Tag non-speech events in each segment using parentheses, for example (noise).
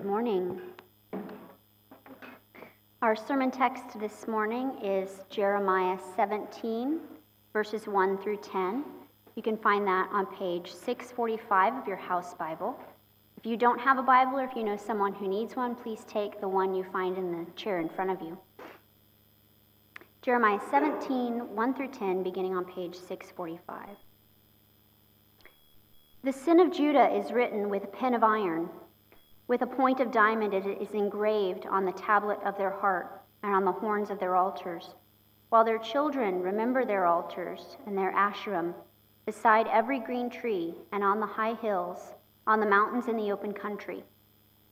Good morning. Our sermon text this morning is Jeremiah 17, verses 1 through 10. You can find that on page 645 of your house Bible. If you don't have a Bible or if you know someone who needs one, please take the one you find in the chair in front of you. Jeremiah 17, 1 through 10, beginning on page 645. The sin of Judah is written with a pen of iron. With a point of diamond, it is engraved on the tablet of their heart and on the horns of their altars, while their children remember their altars and their asherim beside every green tree and on the high hills, on the mountains in the open country.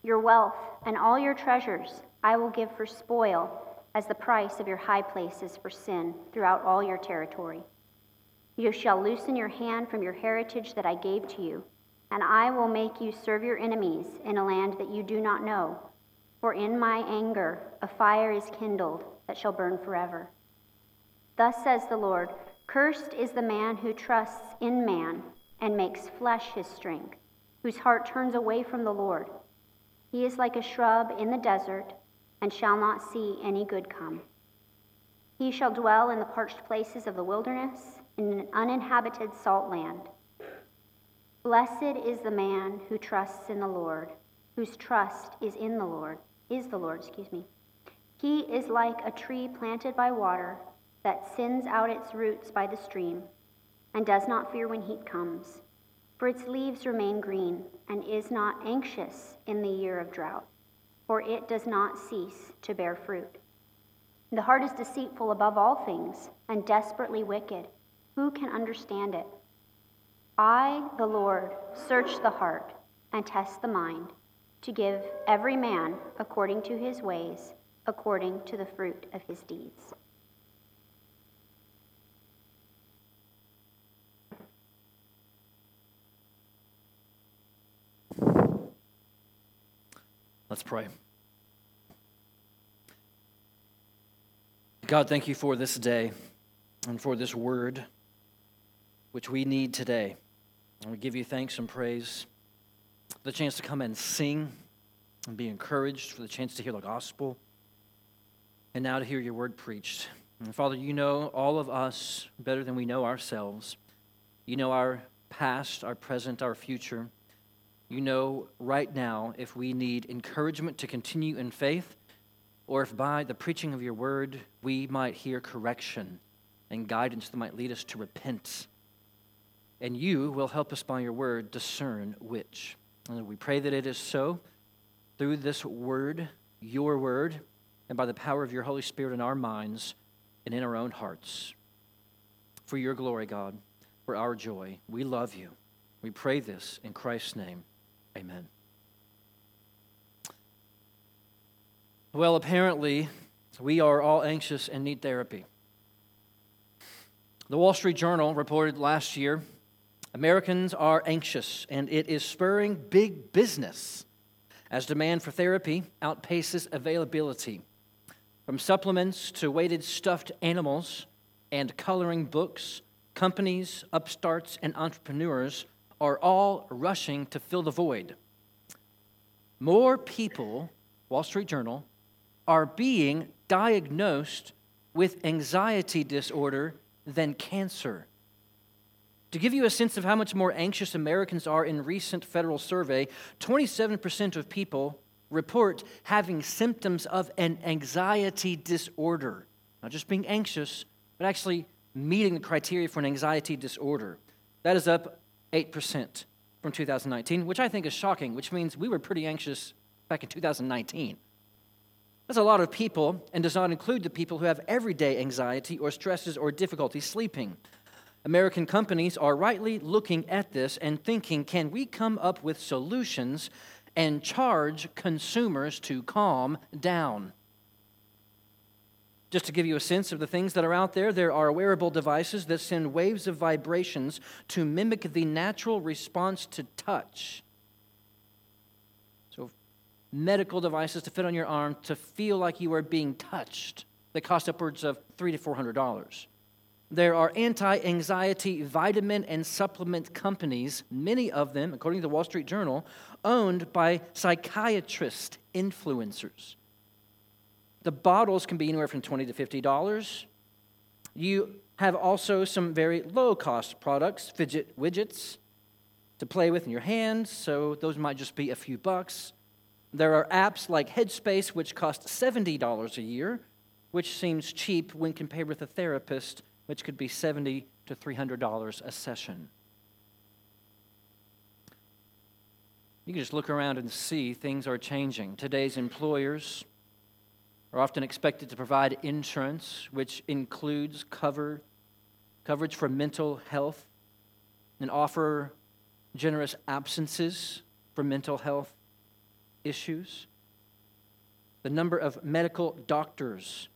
Your wealth and all your treasures I will give for spoil as the price of your high places for sin throughout all your territory. You shall loosen your hand from your heritage that I gave to you and I will make you serve your enemies in a land that you do not know. For in my anger a fire is kindled that shall burn forever. Thus says the Lord Cursed is the man who trusts in man and makes flesh his strength, whose heart turns away from the Lord. He is like a shrub in the desert and shall not see any good come. He shall dwell in the parched places of the wilderness, in an uninhabited salt land. Blessed is the man who trusts in the Lord, whose trust is in the Lord, is the Lord, excuse me. He is like a tree planted by water that sends out its roots by the stream and does not fear when heat comes, for its leaves remain green and is not anxious in the year of drought, for it does not cease to bear fruit. The heart is deceitful above all things and desperately wicked. Who can understand it? I, the Lord, search the heart and test the mind to give every man according to his ways, according to the fruit of his deeds. Let's pray. God, thank you for this day and for this word which we need today. And we give you thanks and praise the chance to come and sing and be encouraged, for the chance to hear the gospel, and now to hear your word preached. And Father, you know all of us better than we know ourselves. You know our past, our present, our future. You know right now if we need encouragement to continue in faith, or if by the preaching of your word we might hear correction and guidance that might lead us to repent and you will help us by your word discern which. And we pray that it is so through this word, your word, and by the power of your Holy Spirit in our minds and in our own hearts. For your glory, God, for our joy, we love you. We pray this in Christ's name. Amen. Well, apparently, we are all anxious and need therapy. The Wall Street Journal reported last year Americans are anxious, and it is spurring big business as demand for therapy outpaces availability. From supplements to weighted stuffed animals and coloring books, companies, upstarts, and entrepreneurs are all rushing to fill the void. More people, Wall Street Journal, are being diagnosed with anxiety disorder than cancer. To give you a sense of how much more anxious Americans are in recent federal survey, 27% of people report having symptoms of an anxiety disorder. Not just being anxious, but actually meeting the criteria for an anxiety disorder. That is up 8% from 2019, which I think is shocking, which means we were pretty anxious back in 2019. That's a lot of people and does not include the people who have everyday anxiety or stresses or difficulty sleeping. American companies are rightly looking at this and thinking can we come up with solutions and charge consumers to calm down? Just to give you a sense of the things that are out there, there are wearable devices that send waves of vibrations to mimic the natural response to touch. So, medical devices to fit on your arm to feel like you are being touched that cost upwards of three to four hundred dollars. There are anti anxiety vitamin and supplement companies, many of them, according to the Wall Street Journal, owned by psychiatrist influencers. The bottles can be anywhere from 20 to $50. You have also some very low cost products, fidget widgets to play with in your hands, so those might just be a few bucks. There are apps like Headspace, which cost $70 a year, which seems cheap when compared with a therapist which could be 70 to $300 a session. You can just look around and see things are changing. Today's employers are often expected to provide insurance, which includes cover, coverage for mental health and offer generous absences for mental health issues. The number of medical doctors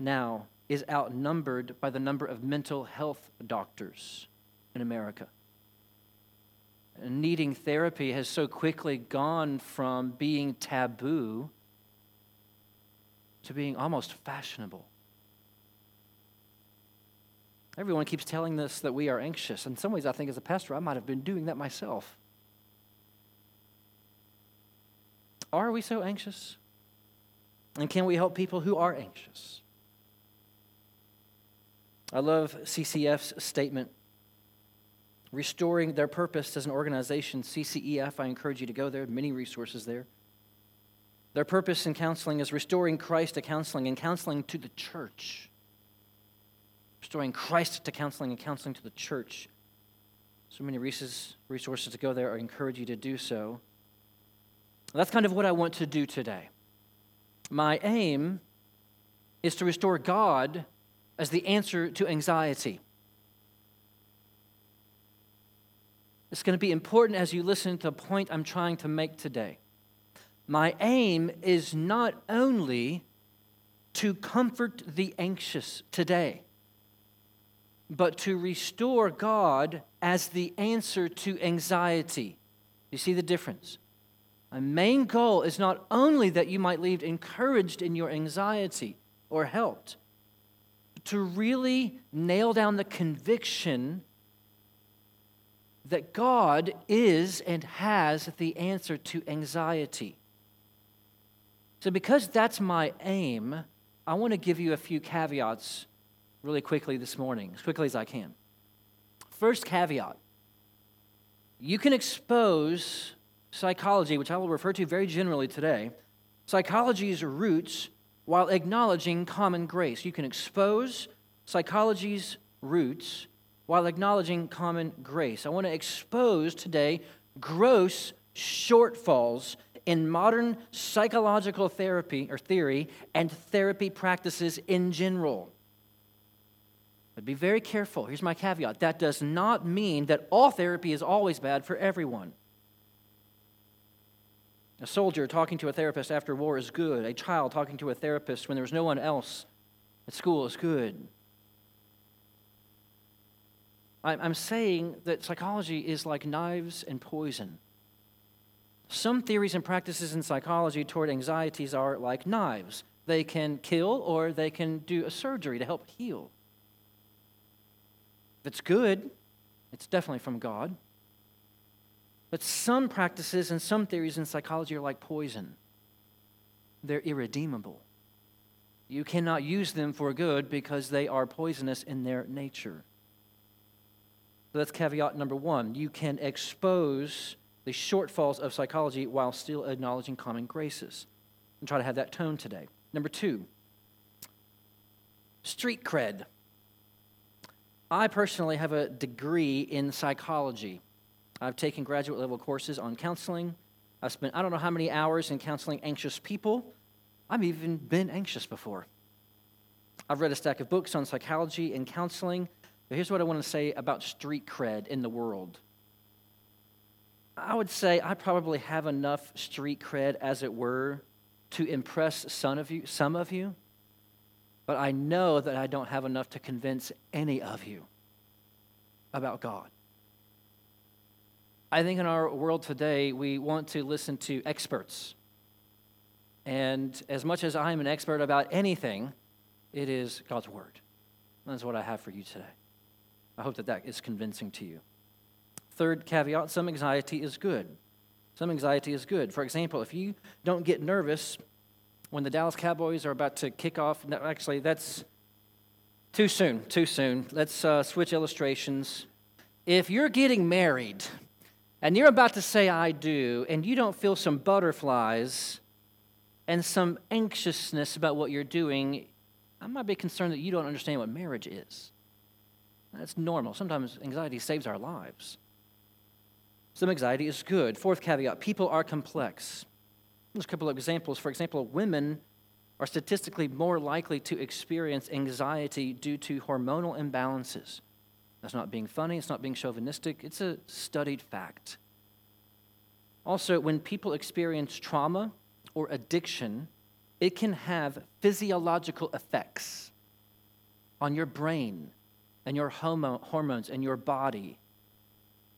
now is outnumbered by the number of mental health doctors in America. Needing therapy has so quickly gone from being taboo to being almost fashionable. Everyone keeps telling us that we are anxious. In some ways, I think as a pastor, I might have been doing that myself. Are we so anxious? And can we help people who are anxious? I love CCEF's statement. Restoring their purpose as an organization, CCEF, I encourage you to go there, many resources there. Their purpose in counseling is restoring Christ to counseling and counseling to the church. Restoring Christ to counseling and counseling to the church. So many resources to go there. I encourage you to do so. That's kind of what I want to do today. My aim is to restore God as the answer to anxiety. It's going to be important as you listen to the point I'm trying to make today. My aim is not only to comfort the anxious today, but to restore God as the answer to anxiety. You see the difference? My main goal is not only that you might leave encouraged in your anxiety or helped, to really nail down the conviction that God is and has the answer to anxiety. So, because that's my aim, I want to give you a few caveats really quickly this morning, as quickly as I can. First caveat you can expose psychology, which I will refer to very generally today, psychology's roots while acknowledging common grace. You can expose psychology's roots while acknowledging common grace. I want to expose today gross shortfalls in modern psychological therapy or theory and therapy practices in general. But be very careful. Here's my caveat that does not mean that all therapy is always bad for everyone. A soldier talking to a therapist after war is good. A child talking to a therapist when there's no one else at school is good. I'm saying that psychology is like knives and poison. Some theories and practices in psychology toward anxieties are like knives. They can kill or they can do a surgery to help heal. If it's good, it's definitely from God. But some practices and some theories in psychology are like poison, they're irredeemable. You cannot use them for good because they are poisonous in their nature. So that's caveat number one. You can expose the shortfalls of psychology while still acknowledging common graces. And try to have that tone today. Number two, street cred. I personally have a degree in psychology. I've taken graduate level courses on counseling. I've spent I don't know how many hours in counseling anxious people. I've even been anxious before. I've read a stack of books on psychology and counseling. But here's what I want to say about street cred in the world. I would say I probably have enough street cred, as it were, to impress some of you, some of you, but I know that I don't have enough to convince any of you about God. I think in our world today, we want to listen to experts. And as much as I'm an expert about anything, it is God's Word. That's what I have for you today. I hope that that is convincing to you. Third caveat some anxiety is good. Some anxiety is good. For example, if you don't get nervous when the Dallas Cowboys are about to kick off, no, actually, that's too soon, too soon. Let's uh, switch illustrations. If you're getting married and you're about to say, I do, and you don't feel some butterflies and some anxiousness about what you're doing, I might be concerned that you don't understand what marriage is. That's normal. Sometimes anxiety saves our lives. Some anxiety is good. Fourth caveat people are complex. There's a couple of examples. For example, women are statistically more likely to experience anxiety due to hormonal imbalances. That's not being funny, it's not being chauvinistic, it's a studied fact. Also, when people experience trauma or addiction, it can have physiological effects on your brain and your hormones and your body.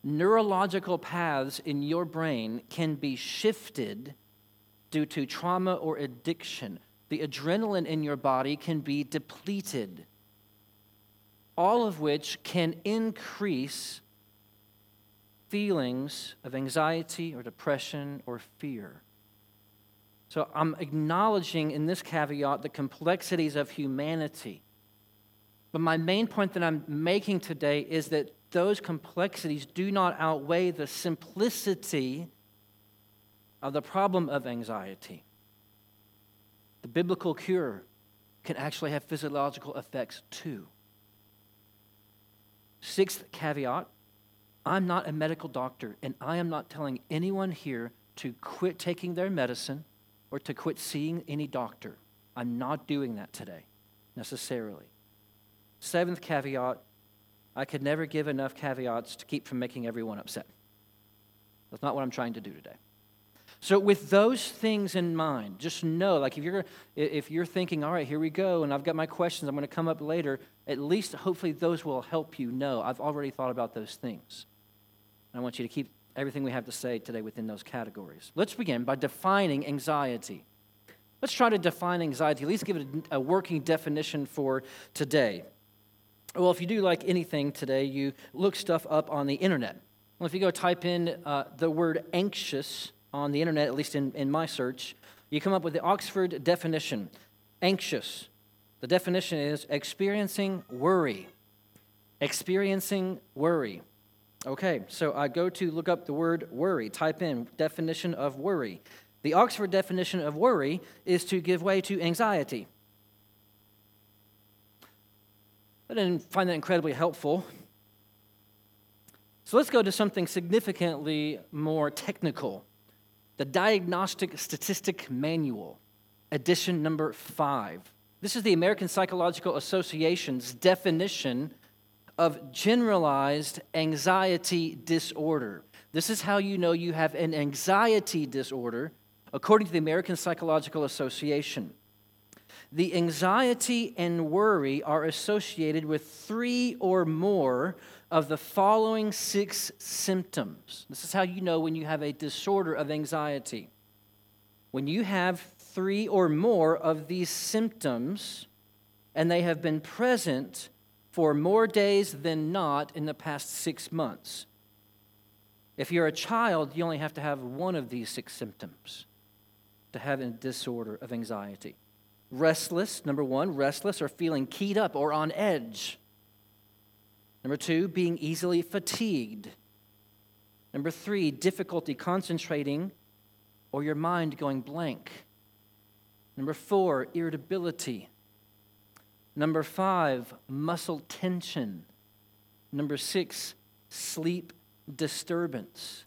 Neurological paths in your brain can be shifted due to trauma or addiction. The adrenaline in your body can be depleted, all of which can increase feelings of anxiety or depression or fear. So I'm acknowledging in this caveat the complexities of humanity. But my main point that I'm making today is that those complexities do not outweigh the simplicity of the problem of anxiety. The biblical cure can actually have physiological effects too. Sixth caveat I'm not a medical doctor, and I am not telling anyone here to quit taking their medicine or to quit seeing any doctor. I'm not doing that today, necessarily. Seventh caveat I could never give enough caveats to keep from making everyone upset. That's not what I'm trying to do today. So, with those things in mind, just know, like if you're if you're thinking, all right, here we go, and I've got my questions, I'm going to come up later. At least, hopefully, those will help you know I've already thought about those things. And I want you to keep everything we have to say today within those categories. Let's begin by defining anxiety. Let's try to define anxiety, at least give it a, working definition for today. Well, if you do like anything today, you look stuff up on the internet. Well, if you go type in uh, the word anxious on the internet, at least in, in my search, you come up with the Oxford definition anxious. The definition is experiencing worry. Experiencing worry. Okay, so I go to look up the word worry, type in definition of worry. The Oxford definition of worry is to give way to anxiety. I didn't find that incredibly helpful. So let's go to something significantly more technical the Diagnostic Statistic Manual, edition number five. This is the American Psychological Association's definition of generalized anxiety disorder. This is how you know you have an anxiety disorder, according to the American Psychological Association. The anxiety and worry are associated with three or more of the following six symptoms. This is how you know when you have a disorder of anxiety. When you have three or more of these symptoms, and they have been present for more days than not in the past six months. If you're a child, you only have to have one of these six symptoms to have a disorder of anxiety. Restless, number one, restless or feeling keyed up or on edge. Number two, being easily fatigued. Number three, difficulty concentrating or your mind going blank. Number four, irritability. Number five, muscle tension. Number six, sleep disturbance.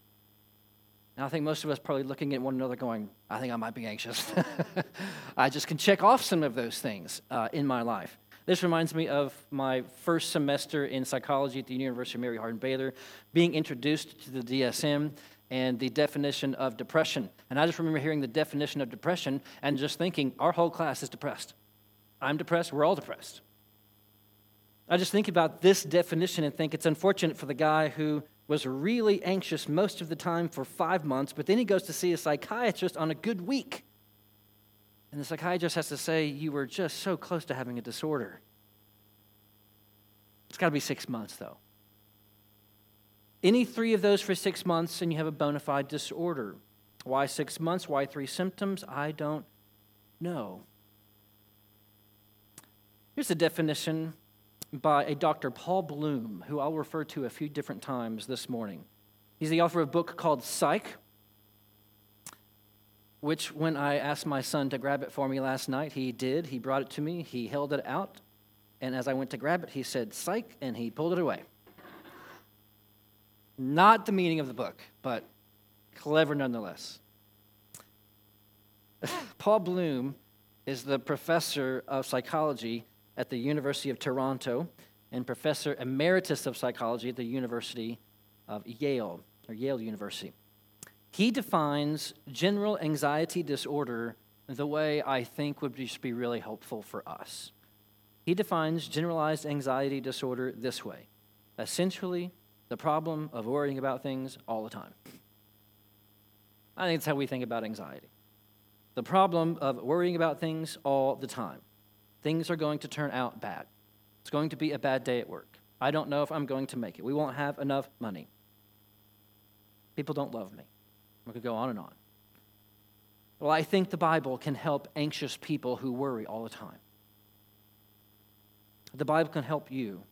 Now, I think most of us probably looking at one another going, I think I might be anxious. (laughs) I just can check off some of those things uh, in my life. This reminds me of my first semester in psychology at the University of Mary Hardin Baylor, being introduced to the DSM and the definition of depression. And I just remember hearing the definition of depression and just thinking, our whole class is depressed. I'm depressed, we're all depressed. I just think about this definition and think it's unfortunate for the guy who was really anxious most of the time for five months, but then he goes to see a psychiatrist on a good week. And the psychiatrist has to say, You were just so close to having a disorder. It's got to be six months, though. Any three of those for six months, and you have a bona fide disorder. Why six months? Why three symptoms? I don't know. Here's a definition by a Dr. Paul Bloom, who I'll refer to a few different times this morning. He's the author of a book called Psych, which, when I asked my son to grab it for me last night, he did. He brought it to me, he held it out, and as I went to grab it, he said, Psych, and he pulled it away. Not the meaning of the book, but clever nonetheless. (laughs) Paul Bloom is the professor of psychology at the University of Toronto and professor emeritus of psychology at the University of Yale, or Yale University. He defines general anxiety disorder the way I think would just be really helpful for us. He defines generalized anxiety disorder this way essentially, the problem of worrying about things all the time. I think that's how we think about anxiety. The problem of worrying about things all the time. Things are going to turn out bad. It's going to be a bad day at work. I don't know if I'm going to make it. We won't have enough money. People don't love me. We could go on and on. Well, I think the Bible can help anxious people who worry all the time. The Bible can help you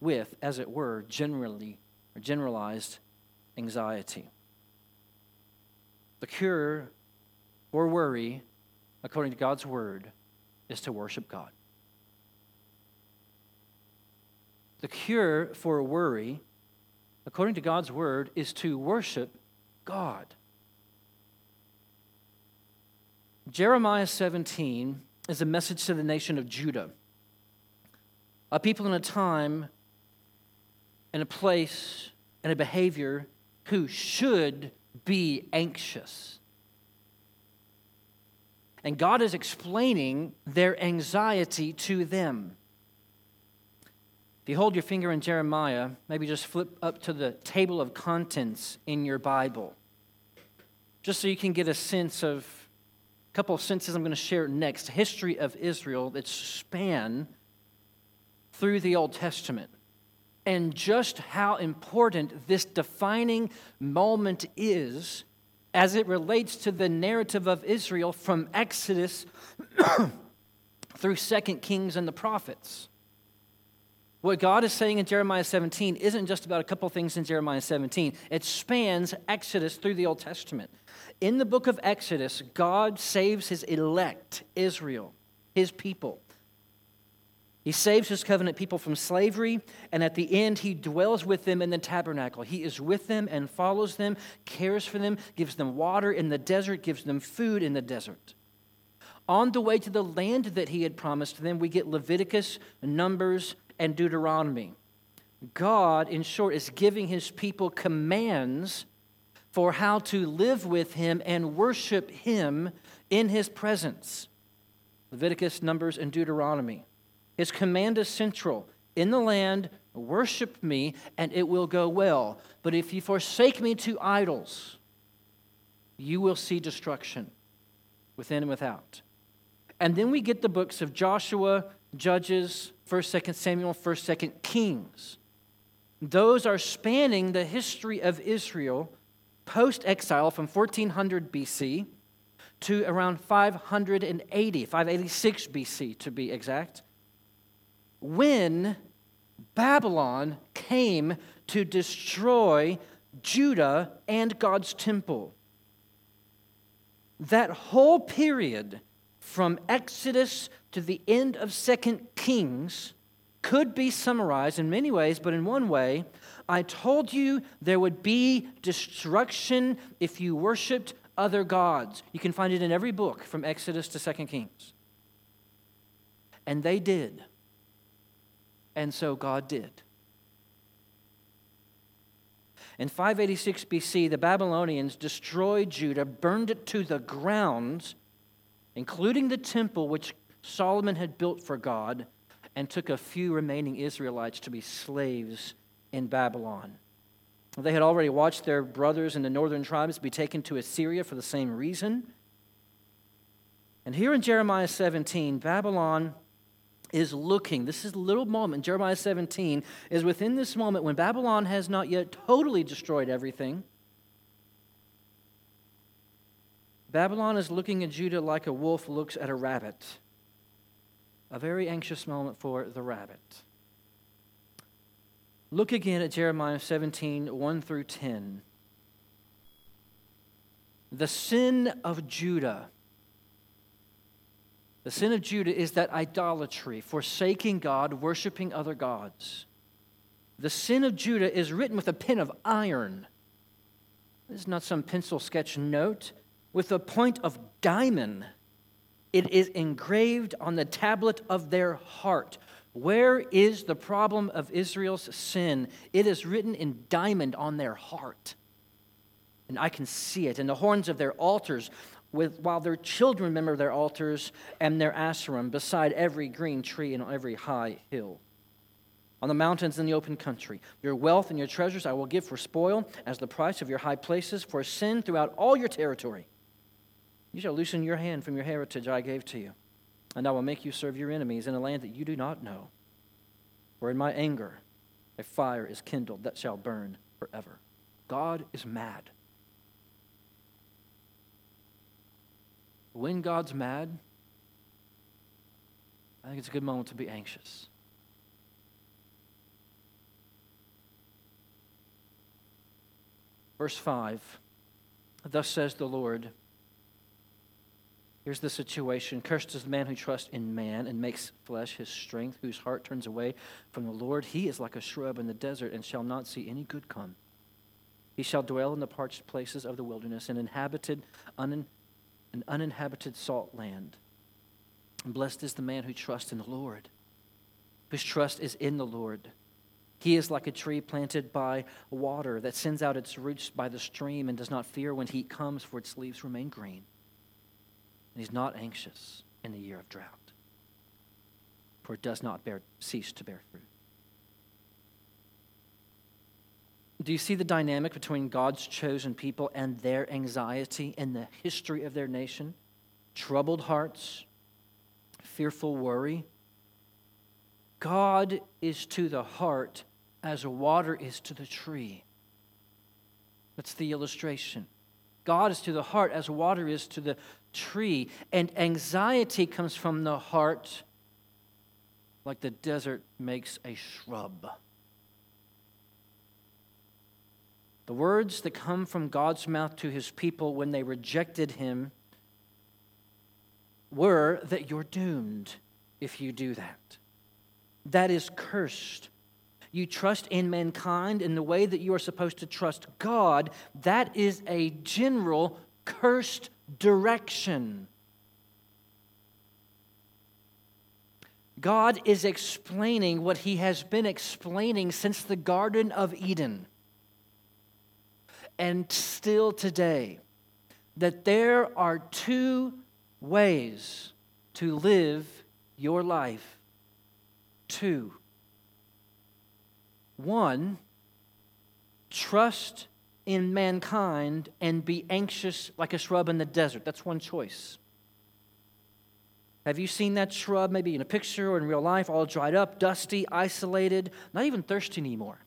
with, as it were, generally or generalized anxiety. The cure for worry, according to God's word, is to worship God. The cure for worry, according to God's word, is to worship God. Jeremiah 17 is a message to the nation of Judah, a people in a time and a place and a behavior who should be anxious. And God is explaining their anxiety to them. If you hold your finger in Jeremiah, maybe just flip up to the table of contents in your Bible, just so you can get a sense of couple of senses I'm going to share next history of Israel that span through the Old Testament and just how important this defining moment is as it relates to the narrative of Israel from Exodus (coughs) through Second Kings and the prophets. What God is saying in Jeremiah 17 isn't just about a couple things in Jeremiah 17. It spans Exodus through the Old Testament. In the book of Exodus, God saves his elect, Israel, his people. He saves his covenant people from slavery, and at the end, he dwells with them in the tabernacle. He is with them and follows them, cares for them, gives them water in the desert, gives them food in the desert. On the way to the land that he had promised them, we get Leviticus, Numbers, and Deuteronomy. God, in short, is giving his people commands for how to live with him and worship him in his presence. Leviticus, Numbers, and Deuteronomy. His command is central. In the land, worship me, and it will go well. But if you forsake me to idols, you will see destruction within and without. And then we get the books of Joshua, Judges, 1st, 2nd Samuel, 1st, 2nd Kings. Those are spanning the history of Israel post exile from 1400 BC to around 580, 586 BC to be exact when Babylon came to destroy Judah and God's temple. That whole period from Exodus to the end of Second Kings could be summarized in many ways, but in one way, I told you there would be destruction if you worshiped other gods. You can find it in every book from Exodus to Second Kings. And they did. And so God did. In 586 BC, the Babylonians destroyed Judah, burned it to the ground, including the temple which Solomon had built for God, and took a few remaining Israelites to be slaves in Babylon. They had already watched their brothers in the northern tribes be taken to Assyria for the same reason. And here in Jeremiah 17, Babylon is looking. This is a little moment, Jeremiah 17, is within this moment when Babylon has not yet totally destroyed everything. Babylon is looking at Judah like a wolf looks at a rabbit. A very anxious moment for the rabbit. Look again at Jeremiah 17, 1 through 10. The sin of Judah. The sin of Judah is that idolatry, forsaking God, worshiping other gods. The sin of Judah is written with a pen of iron. This is not some pencil sketch note. With a point of diamond, it is engraved on the tablet of their heart. Where is the problem of Israel's sin? It is written in diamond on their heart. And I can see it. in the horns of their altars, with, while their children remember their altars and their Asherim beside every green tree and every high hill. On the mountains in the open country, your wealth and your treasures I will give for spoil as the price of your high places, for sin throughout all your territory. You shall loosen your hand from your heritage I gave to you and I will make you serve your enemies in a land that you do not know. For in my anger a fire is kindled that shall burn forever. God is mad. When God's mad, I think it's a good moment to be anxious. Verse 5 Thus says the Lord. Here's the situation Cursed is the man who trusts in man and makes flesh his strength, whose heart turns away from the Lord. He is like a shrub in the desert and shall not see any good come. He shall dwell in the parched places of the wilderness, an inhabited, un, an uninhabited salt land. And blessed is the man who trusts in the Lord, whose trust is in the Lord. He is like a tree planted by water that sends out its roots by the stream and does not fear when heat comes, for its leaves remain green and he's not anxious in the year of drought, for it does not bear, cease to bear fruit. Do you see the dynamic between God's chosen people and their anxiety in the history of their nation? Troubled hearts, fearful worry. God is to the heart as water is to the tree. That's the illustration. God is to the heart as water is to the tree. And anxiety comes from the heart like the desert makes a shrub. The words that come from God's mouth to his people when they rejected him were that you're doomed if you do that. That is cursed. You trust in mankind in the way that you are supposed to trust God. That is a general cursed direction. God is explaining what he has been explaining since the Garden of Eden. And still today, that there are two ways to live your life. Two. One, trust in mankind and be anxious like a shrub in the desert. That's one choice. Have you seen that shrub maybe in a picture or in real life, all dried up, dusty, isolated, not even thirsty anymore?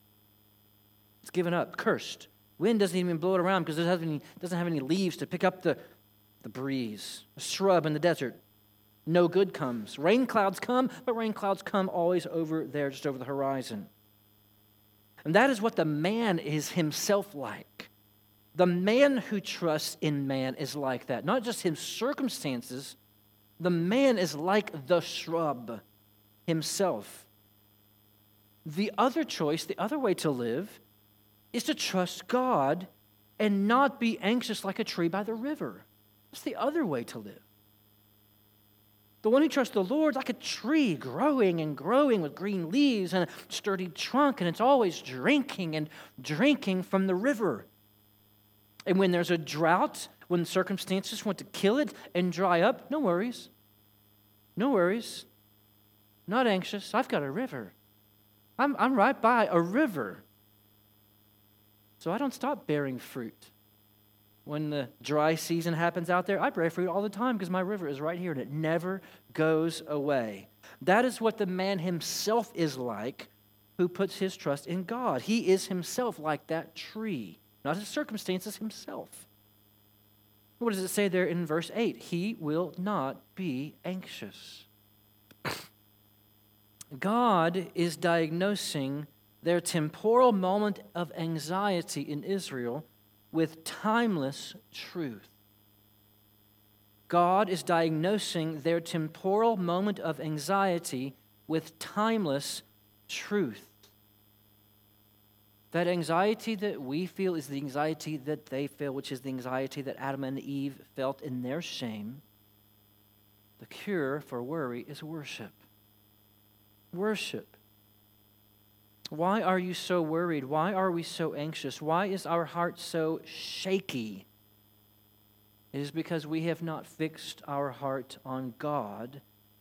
It's given up, cursed. Wind doesn't even blow it around because it doesn't have any, doesn't have any leaves to pick up the, the breeze. A shrub in the desert. No good comes. Rain clouds come, but rain clouds come always over there, just over the horizon. And that is what the man is himself like. The man who trusts in man is like that. Not just his circumstances, the man is like the shrub himself. The other choice, the other way to live, is to trust God and not be anxious like a tree by the river. That's the other way to live. The one who trusts the Lord is like a tree growing and growing with green leaves and a sturdy trunk, and it's always drinking and drinking from the river. And when there's a drought, when circumstances want to kill it and dry up, no worries. No worries. Not anxious. I've got a river. I'm, I'm right by a river. So I don't stop bearing fruit. When the dry season happens out there, I pray for it all the time because my river is right here and it never goes away. That is what the man himself is like who puts his trust in God. He is himself like that tree, not his circumstances, himself. What does it say there in verse 8? He will not be anxious. (coughs) God is diagnosing their temporal moment of anxiety in Israel with timeless truth. God is diagnosing their temporal moment of anxiety with timeless truth. That anxiety that we feel is the anxiety that they feel, which is the anxiety that Adam and Eve felt in their shame. The cure for worry is worship. Worship. Why are you so worried? Why are we so anxious? Why is our heart so shaky? It is because we have not fixed our heart on God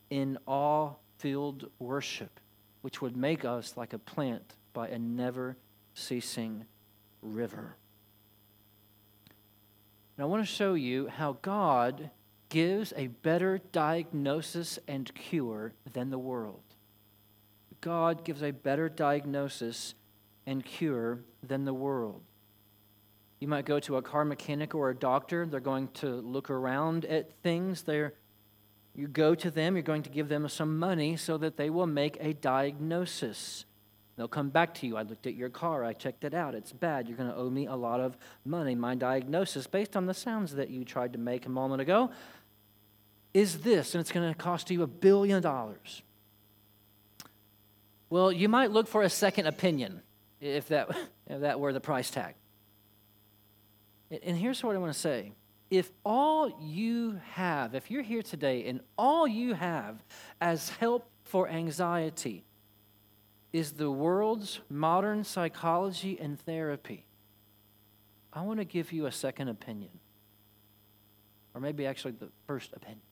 in awe filled worship, which would make us like a plant by a never ceasing river. And I want to show you how God gives a better diagnosis and cure than the world. God gives a better diagnosis and cure than the world. You might go to a car mechanic or a doctor. They're going to look around at things. They're, you go to them, you're going to give them some money so that they will make a diagnosis. They'll come back to you. I looked at your car. I checked it out. It's bad. You're going to owe me a lot of money. My diagnosis, based on the sounds that you tried to make a moment ago, is this, and it's going to cost you a billion dollars. Well, you might look for a second opinion if that, (laughs) if that were the price tag. And here's what I want to say. If all you have, if you're here today and all you have as help for anxiety is the world's modern psychology and therapy, I want to give you a second opinion. Or maybe actually the first opinion.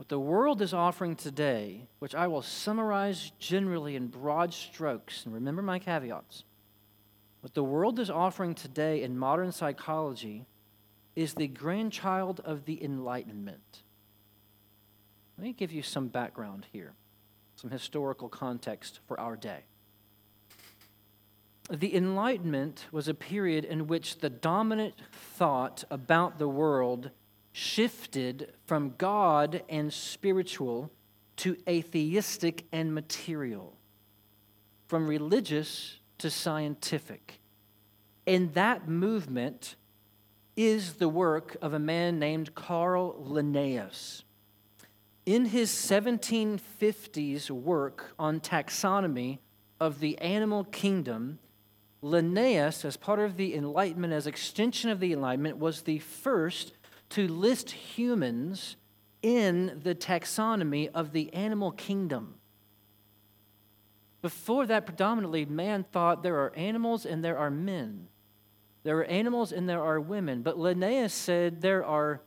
What the world is offering today, which I will summarize generally in broad strokes, and remember my caveats. What the world is offering today in modern psychology is the grandchild of the Enlightenment. Let me give you some background here some historical context for our day. The Enlightenment was a period in which the dominant thought about the world shifted from God and spiritual to atheistic and material, from religious to scientific. And that movement is the work of a man named Carl Linnaeus. In his 1750s work on taxonomy of the animal kingdom, Linnaeus, as part of the Enlightenment, as extension of the Enlightenment, was the first to list humans in the taxonomy of the animal kingdom. Before that, predominantly, man thought there are animals and there are men. There are animals and there are women. But Linnaeus said there are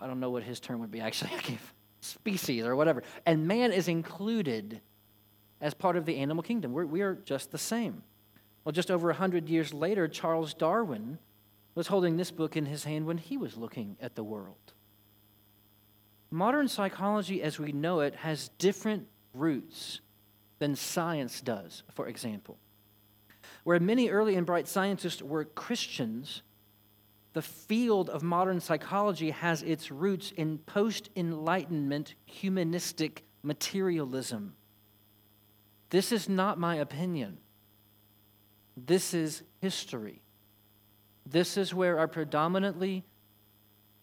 I don't know what his term would be actually, (laughs) species or whatever. And man is included as part of the animal kingdom. We're, we are just the same. Well, just over 100 years later, Charles Darwin was holding this book in his hand when he was looking at the world. Modern psychology, as we know it, has different roots than science does, for example. Where many early and bright scientists were Christians, the field of modern psychology has its roots in post Enlightenment humanistic materialism. This is not my opinion. This is history. This is where our predominantly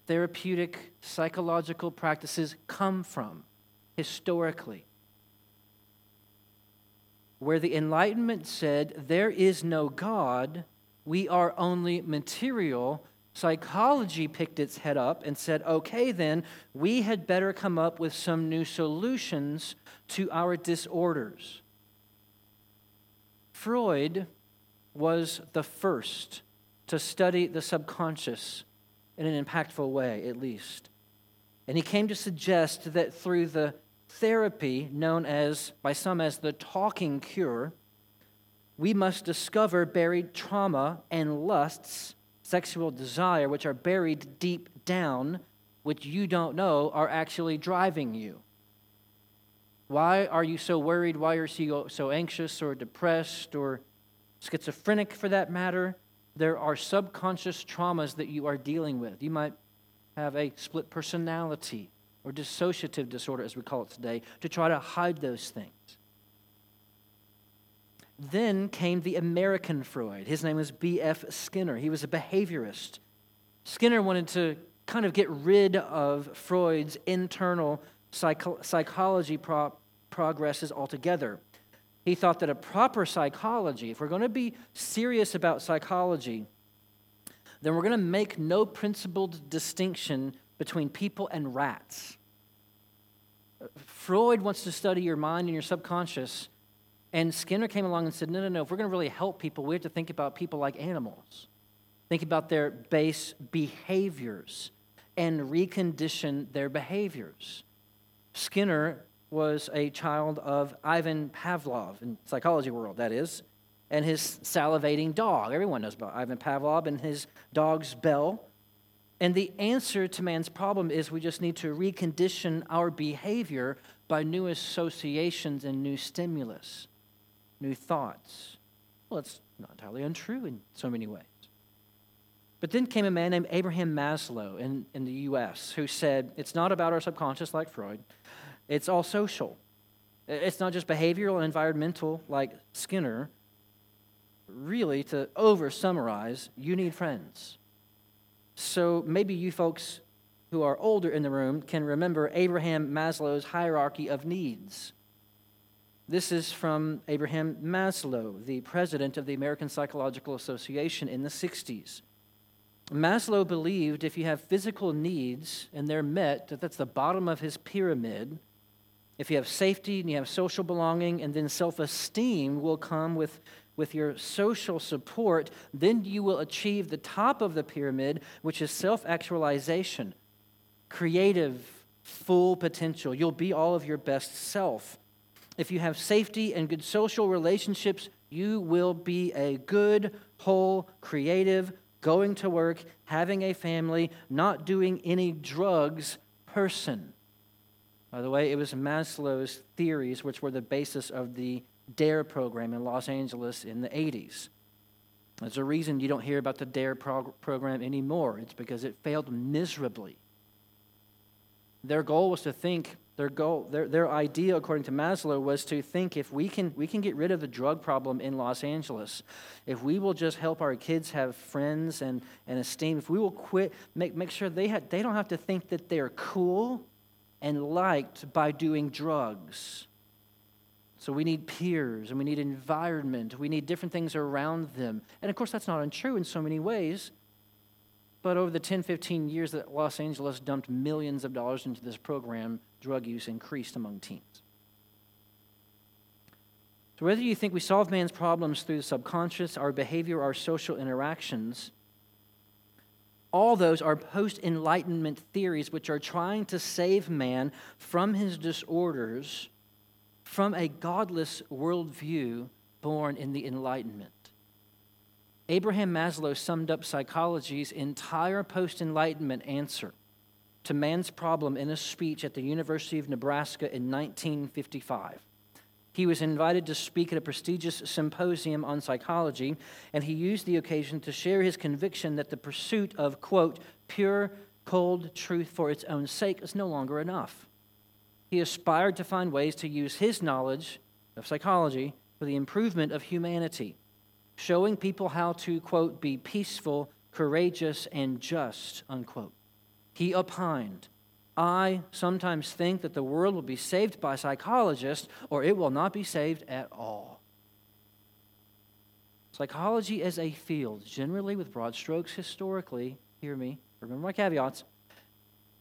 therapeutic psychological practices come from historically. Where the Enlightenment said, There is no God, we are only material Psychology picked its head up and said, okay, then, we had better come up with some new solutions to our disorders. Freud was the first to study the subconscious in an impactful way, at least. And he came to suggest that through the therapy known as, by some as the talking cure, we must discover buried trauma and lusts, sexual desire, which are buried deep down, which you don't know are actually driving you. Why are you so worried? Why are you so anxious or depressed or schizophrenic for that matter? There are subconscious traumas that you are dealing with. You might have a split personality or dissociative disorder, as we call it today, to try to hide those things. Then came the American Freud. His name was B.F. Skinner. He was a behaviorist. Skinner wanted to kind of get rid of Freud's internal psycho- psychology pro- progresses altogether. He thought that a proper psychology, if we're going to be serious about psychology, then we're going to make no principled distinction between people and rats. Freud wants to study your mind and your subconscious, and Skinner came along and said, no, no, no, if we're going to really help people, we have to think about people like animals. Think about their base behaviors and recondition their behaviors. Skinner was a child of Ivan Pavlov, in psychology world, that is, and his salivating dog. Everyone knows about Ivan Pavlov and his dog's bell. And the answer to man's problem is we just need to recondition our behavior by new associations and new stimulus, new thoughts. Well, it's not entirely untrue in so many ways. But then came a man named Abraham Maslow in, in the US who said, It's not about our subconscious like Freud, it's all social. It's not just behavioral and environmental like Skinner. Really, to over summarize, you need friends. So maybe you folks who are older in the room can remember Abraham Maslow's hierarchy of needs. This is from Abraham Maslow, the president of the American Psychological Association in the 60s. Maslow believed if you have physical needs and they're met, that that's the bottom of his pyramid. If you have safety and you have social belonging, and then self esteem will come with, with your social support, then you will achieve the top of the pyramid, which is self actualization, creative, full potential. You'll be all of your best self. If you have safety and good social relationships, you will be a good, whole, creative, going to work, having a family, not doing any drugs person. By the way, it was Maslow's theories which were the basis of the DARE program in Los Angeles in the 80s. There's a reason you don't hear about the DARE prog- program anymore. It's because it failed miserably. Their goal was to think their goal, their, their idea, according to Maslow, was to think if we can, we can get rid of the drug problem in Los Angeles, if we will just help our kids have friends and, and esteem, if we will quit, make, make sure they, ha- they don't have to think that they're cool and liked by doing drugs. So we need peers and we need environment. We need different things around them. And of course, that's not untrue in so many ways. But over the 10, 15 years that Los Angeles dumped millions of dollars into this program, drug use increased among teens. So, whether you think we solve man's problems through the subconscious, our behavior, our social interactions, all those are post Enlightenment theories which are trying to save man from his disorders from a godless worldview born in the Enlightenment. Abraham Maslow summed up psychology's entire post Enlightenment answer to man's problem in a speech at the University of Nebraska in 1955. He was invited to speak at a prestigious symposium on psychology, and he used the occasion to share his conviction that the pursuit of, quote, pure, cold truth for its own sake is no longer enough. He aspired to find ways to use his knowledge of psychology for the improvement of humanity showing people how to, quote, be peaceful, courageous, and just, unquote. He opined, I sometimes think that the world will be saved by psychologists or it will not be saved at all. Psychology as a field, generally with broad strokes historically, hear me, remember my caveats,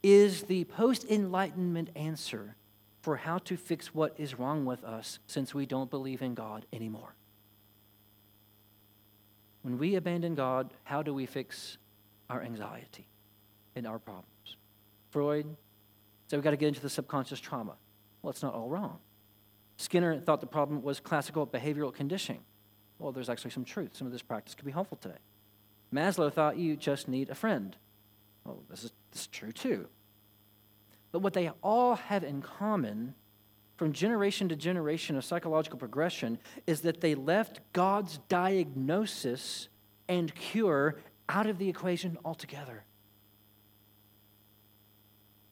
is the post Enlightenment answer for how to fix what is wrong with us since we don't believe in God anymore. When we abandon God, how do we fix our anxiety and our problems? Freud said we've got to get into the subconscious trauma. Well, it's not all wrong. Skinner thought the problem was classical behavioral conditioning. well, there's actually some truth. Some of this practice could be helpful today. Maslow thought you just need a friend. Well, this is, this is true too. But what they all have in common from generation to generation of psychological progression is that they left God's diagnosis and cure out of the equation altogether.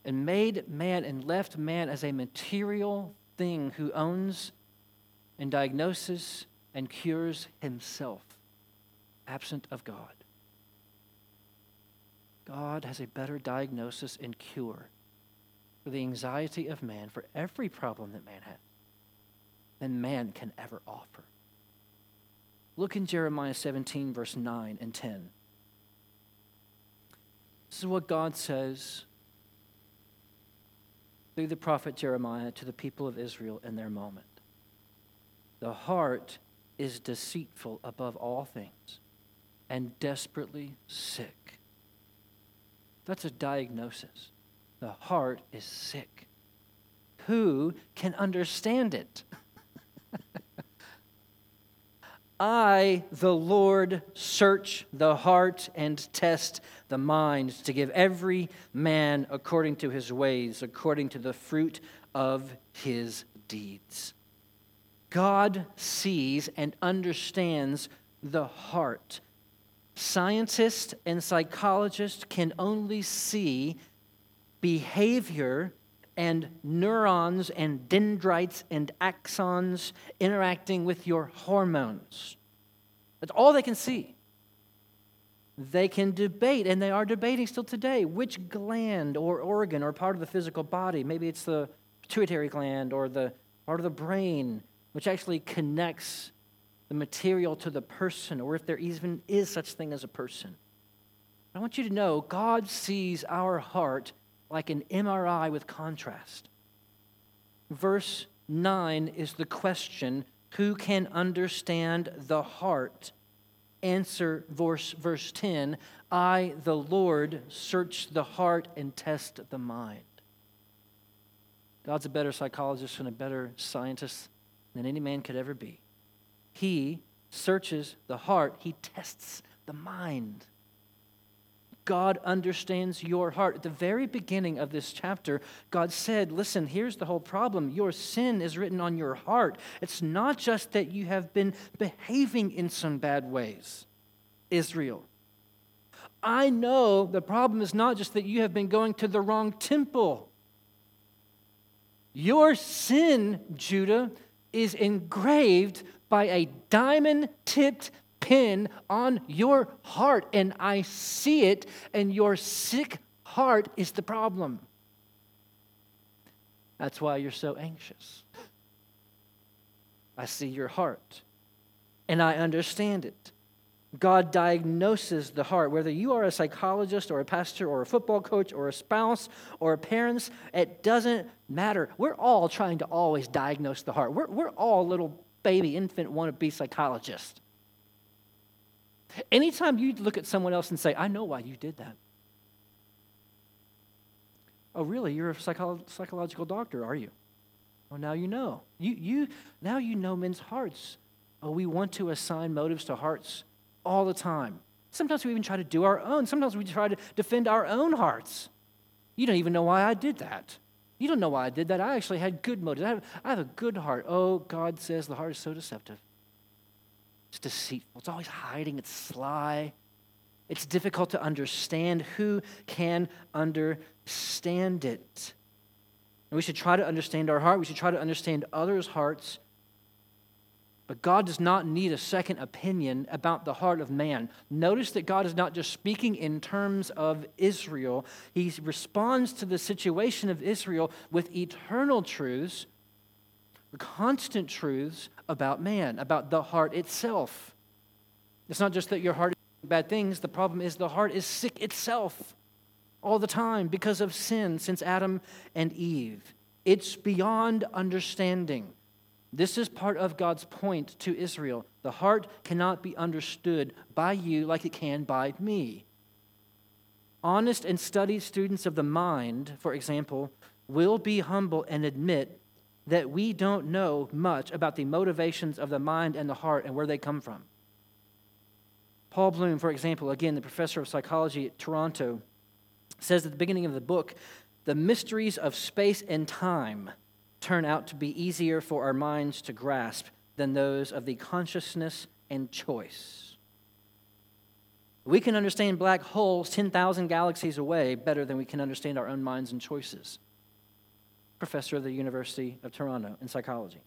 And made man and left man as a material thing who owns and diagnoses and cures himself, absent of God. God has a better diagnosis and cure for the anxiety of man, for every problem that man has, than man can ever offer. Look in Jeremiah 17, verse 9 and 10. This is what God says through the prophet Jeremiah to the people of Israel in their moment. The heart is deceitful above all things and desperately sick. That's a diagnosis. The heart is sick. Who can understand it? (laughs) I, the Lord, search the heart and test the mind to give every man according to his ways, according to the fruit of his deeds. God sees and understands the heart. Scientists and psychologists can only see behavior and neurons and dendrites and axons interacting with your hormones. That's all they can see. They can debate, and they are debating still today, which gland or organ or part of the physical body, maybe it's the pituitary gland or the part of the brain, which actually connects the material to the person, or if there even is such thing as a person. I want you to know God sees our heart like an MRI with contrast. Verse 9 is the question who can understand the heart? Answer verse, verse 10 I, the Lord, search the heart and test the mind. God's a better psychologist and a better scientist than any man could ever be. He searches the heart, He tests the mind. God understands your heart. At the very beginning of this chapter, God said, Listen, here's the whole problem. Your sin is written on your heart. It's not just that you have been behaving in some bad ways, Israel. I know the problem is not just that you have been going to the wrong temple. Your sin, Judah, is engraved by a diamond tipped pin on your heart, and I see it, and your sick heart is the problem. That's why you're so anxious. I see your heart, and I understand it. God diagnoses the heart. Whether you are a psychologist or a pastor or a football coach or a spouse or a parents, it doesn't matter. We're all trying to always diagnose the heart. We're, we're all little baby, infant, want to be psychologists. Anytime you look at someone else and say, I know why you did that. Oh, really? You're a psycho- psychological doctor, are you? Oh, now you know. You, you, now you know men's hearts. Oh, we want to assign motives to hearts all the time. Sometimes we even try to do our own. Sometimes we try to defend our own hearts. You don't even know why I did that. You don't know why I did that. I actually had good motives. I have, I have a good heart. Oh, God says the heart is so deceptive. It's deceitful. It's always hiding. It's sly. It's difficult to understand. Who can understand it? And we should try to understand our heart. We should try to understand others' hearts but God does not need a second opinion about the heart of man. Notice that God is not just speaking in terms of Israel, He responds to the situation of Israel with eternal truths, constant truths about man, about the heart itself. It's not just that your heart is bad things, the problem is the heart is sick itself all the time because of sin since Adam and Eve. It's beyond understanding. This is part of God's point to Israel. The heart cannot be understood by you like it can by me. Honest and studied students of the mind, for example, will be humble and admit that we don't know much about the motivations of the mind and the heart and where they come from. Paul Bloom, for example, again, the professor of psychology at Toronto, says at the beginning of the book the mysteries of space and time turn out to be easier for our minds to grasp than those of the consciousness and choice. We can understand black holes 10,000 galaxies away better than we can understand our own minds and choices. Professor of the University of Toronto in psychology.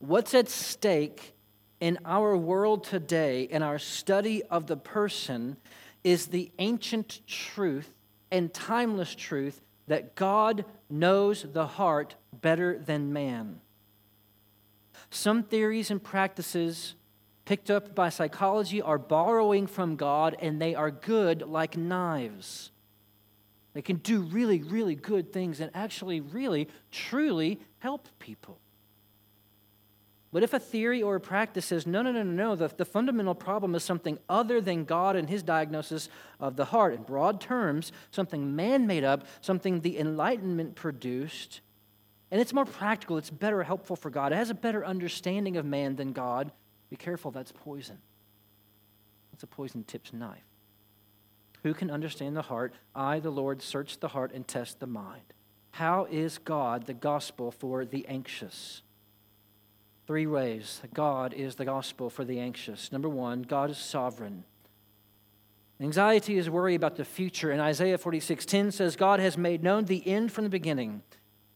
What's at stake in our world today, in our study of the person, is the ancient truth and timeless truth that God knows the heart better than man. Some theories and practices picked up by psychology are borrowing from God and they are good like knives. They can do really, really good things and actually, really, truly help people. But if a theory or a practice says, no, no, no, no, no, the, the fundamental problem is something other than God and his diagnosis of the heart, in broad terms, something man made up, something the Enlightenment produced, and it's more practical, it's better, helpful for God, it has a better understanding of man than God, be careful, that's poison. It's a poison tipped knife. Who can understand the heart? I, the Lord, search the heart and test the mind. How is God the gospel for the anxious? Three ways God is the gospel for the anxious. Number one, God is sovereign. Anxiety is worry about the future, and Isaiah 46:10 says, God has made known the end from the beginning.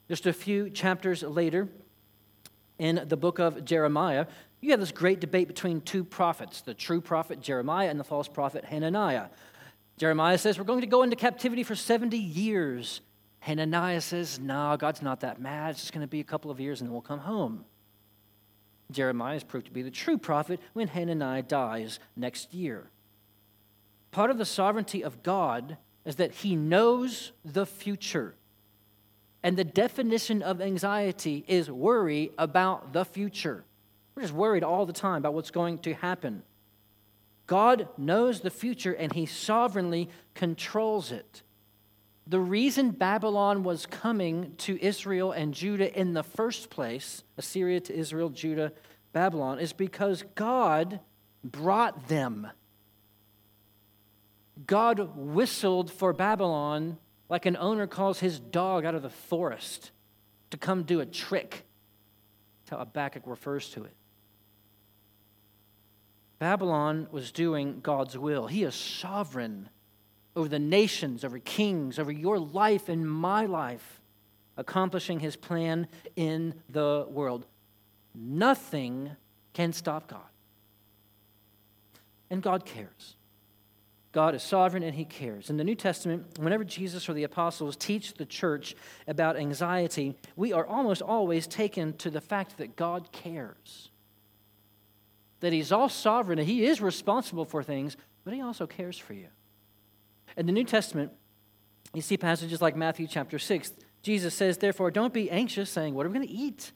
Just a few chapters later, in the book of Jeremiah, you have this great debate between two prophets the true prophet Jeremiah and the false prophet Hananiah. Jeremiah says, We're going to go into captivity for 70 years. Hananiah says, No, God's not that mad. It's just going to be a couple of years and then we'll come home. Jeremiah is proved to be the true prophet when Hananiah dies next year. Part of the sovereignty of God is that he knows the future. And the definition of anxiety is worry about the future. We're just worried all the time about what's going to happen. God knows the future and he sovereignly controls it. The reason Babylon was coming to Israel and Judah in the first place, Assyria to Israel, Judah, Babylon, is because God brought them. God whistled for Babylon like an owner calls his dog out of the forest to come do a trick. That's how Habakkuk refers to it. Babylon was doing God's will. He is sovereign over the nations, over kings, over your life and my life, accomplishing his plan in the world. Nothing can stop God. And God cares. God is sovereign and he cares. In the New Testament, whenever Jesus or the apostles teach the church about anxiety, we are almost always taken to the fact that God cares. That he's all sovereign and he is responsible for things, but he also cares for you. In the New Testament, you see passages like Matthew chapter 6. Jesus says, Therefore, don't be anxious, saying, What are we going to eat?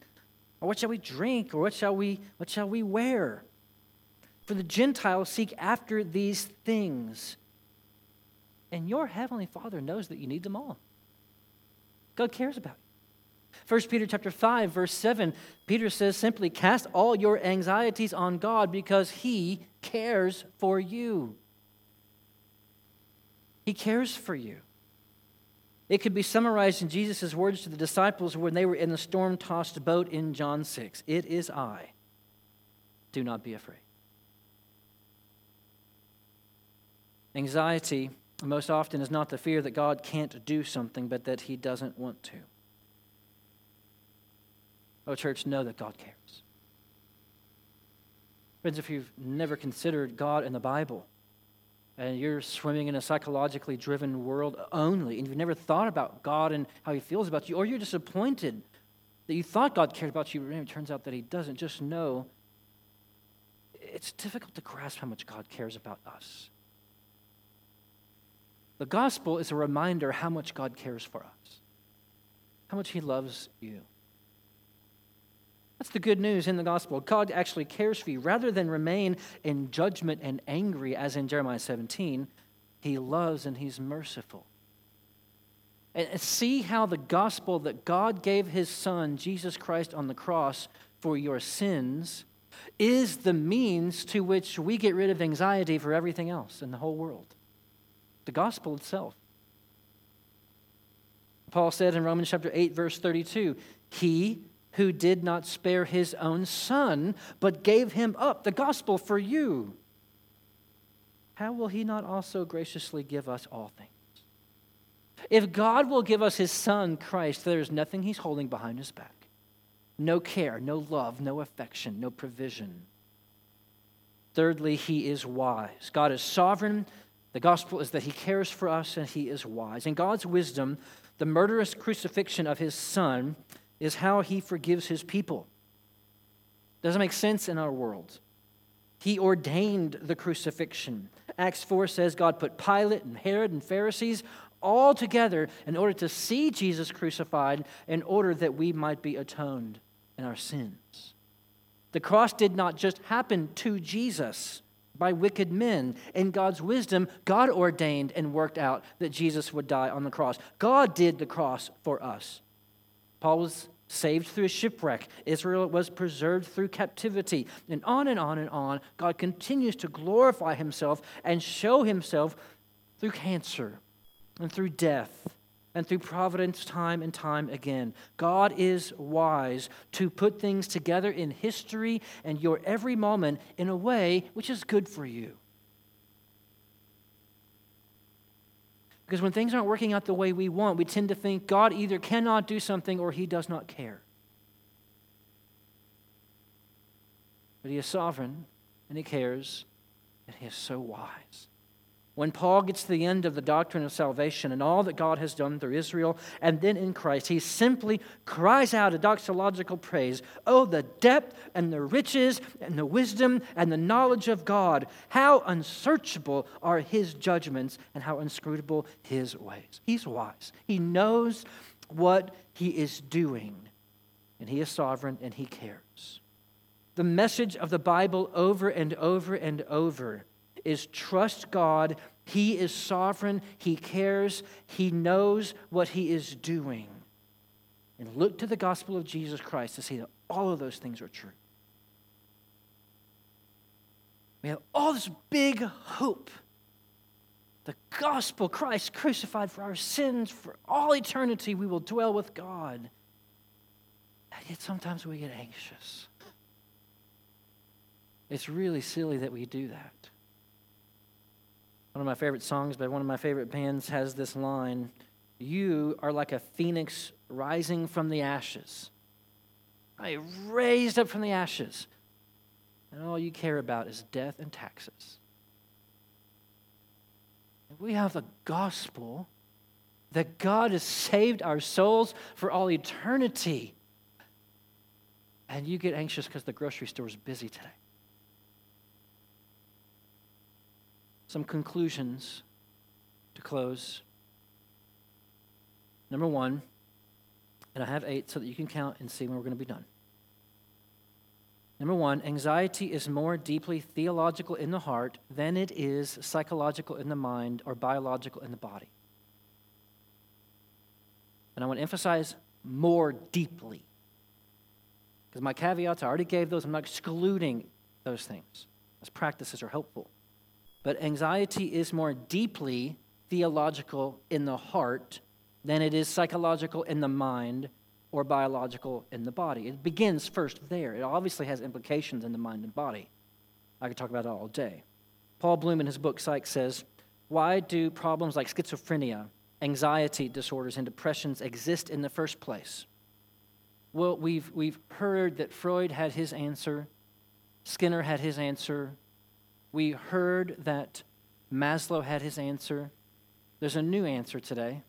Or what shall we drink? Or what shall we, what shall we wear? For the Gentiles seek after these things. And your heavenly Father knows that you need them all. God cares about you. 1 Peter chapter 5 verse 7 Peter says simply cast all your anxieties on God because he cares for you. He cares for you. It could be summarized in Jesus' words to the disciples when they were in the storm tossed boat in John 6 It is I. Do not be afraid. Anxiety, most often, is not the fear that God can't do something, but that He doesn't want to. Oh, church, know that God cares. Friends, if you've never considered God in the Bible, and you're swimming in a psychologically driven world only, and you've never thought about God and how He feels about you, or you're disappointed that you thought God cared about you, but it turns out that He doesn't, just know it's difficult to grasp how much God cares about us. The gospel is a reminder how much God cares for us, how much He loves you. That's the good news in the gospel. God actually cares for you. Rather than remain in judgment and angry, as in Jeremiah 17, He loves and He's merciful. and see how the gospel that God gave his son, Jesus Christ, on the cross for your sins is the means to which we get rid of anxiety for everything else in the whole world. The gospel itself. Paul said in Romans chapter 8, verse 32, He who did not spare his own son, but gave him up, the gospel for you, how will he not also graciously give us all things? If God will give us his son, Christ, there is nothing he's holding behind his back. No care, no love, no affection, no provision. Thirdly, he is wise. God is sovereign. The gospel is that he cares for us and he is wise. In God's wisdom, the murderous crucifixion of his son is how he forgives his people. Doesn't make sense in our world. He ordained the crucifixion. Acts 4 says God put Pilate and Herod and Pharisees all together in order to see Jesus crucified in order that we might be atoned in our sins. The cross did not just happen to Jesus by wicked men. In God's wisdom, God ordained and worked out that Jesus would die on the cross. God did the cross for us. Paul was saved through a shipwreck. Israel was preserved through captivity. And on and on and on, God continues to glorify himself and show himself through cancer and through death and through providence time and time again. God is wise to put things together in history and your every moment in a way which is good for you. Because when things aren't working out the way we want, we tend to think God either cannot do something or he does not care. But he is sovereign and he cares and he is so wise. When Paul gets to the end of the doctrine of salvation and all that God has done through Israel and then in Christ, he simply cries out a doxological praise Oh, the depth and the riches and the wisdom and the knowledge of God! How unsearchable are his judgments and how inscrutable his ways. He's wise, he knows what he is doing, and he is sovereign and he cares. The message of the Bible over and over and over is trust God. He is sovereign, He cares, He knows what He is doing. And look to the gospel of Jesus Christ to see that all of those things are true. We have all this big hope. The gospel, Christ crucified for our sins, for all eternity, we will dwell with God. And yet sometimes we get anxious. It's really silly that we do that. One of my favorite songs by one of my favorite bands has this line You are like a phoenix rising from the ashes. I raised up from the ashes. And all you care about is death and taxes. We have the gospel that God has saved our souls for all eternity. And you get anxious because the grocery store is busy today. Some conclusions to close. Number one, and I have eight so that you can count and see when we're going to be done. Number one, anxiety is more deeply theological in the heart than it is psychological in the mind or biological in the body. And I want to emphasize more deeply. Because my caveats, I already gave those. I'm not excluding those things. As practices are helpful. But anxiety is more deeply theological in the heart than it is psychological in the mind or biological in the body. It begins first there. It obviously has implications in the mind and body. I could talk about it all day. Paul Bloom, in his book Psych, says, Why do problems like schizophrenia, anxiety disorders, and depressions exist in the first place? Well, we've, we've heard that Freud had his answer, Skinner had his answer, we heard that Maslow had his answer. There's a new answer today.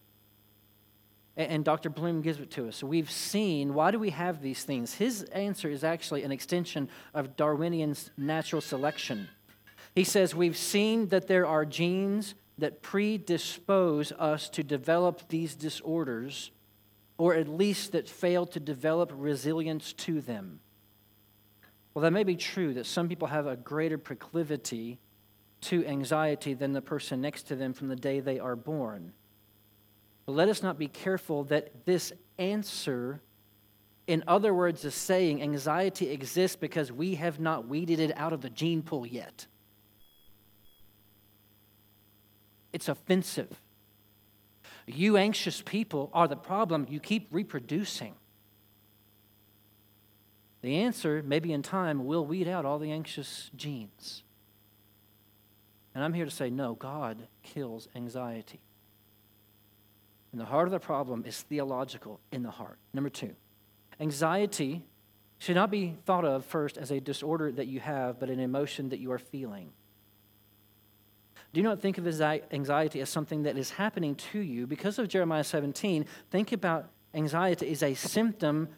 And Dr. Bloom gives it to us. So we've seen why do we have these things? His answer is actually an extension of Darwinian natural selection. He says we've seen that there are genes that predispose us to develop these disorders, or at least that fail to develop resilience to them. Well, that may be true that some people have a greater proclivity to anxiety than the person next to them from the day they are born. But let us not be careful that this answer, in other words, is saying anxiety exists because we have not weeded it out of the gene pool yet. It's offensive. You anxious people are the problem. You keep reproducing. The answer, maybe in time, will weed out all the anxious genes. And I'm here to say no, God kills anxiety. And the heart of the problem is theological in the heart. Number two, anxiety should not be thought of first as a disorder that you have, but an emotion that you are feeling. Do not think of anxiety as something that is happening to you. Because of Jeremiah 17, think about anxiety as a symptom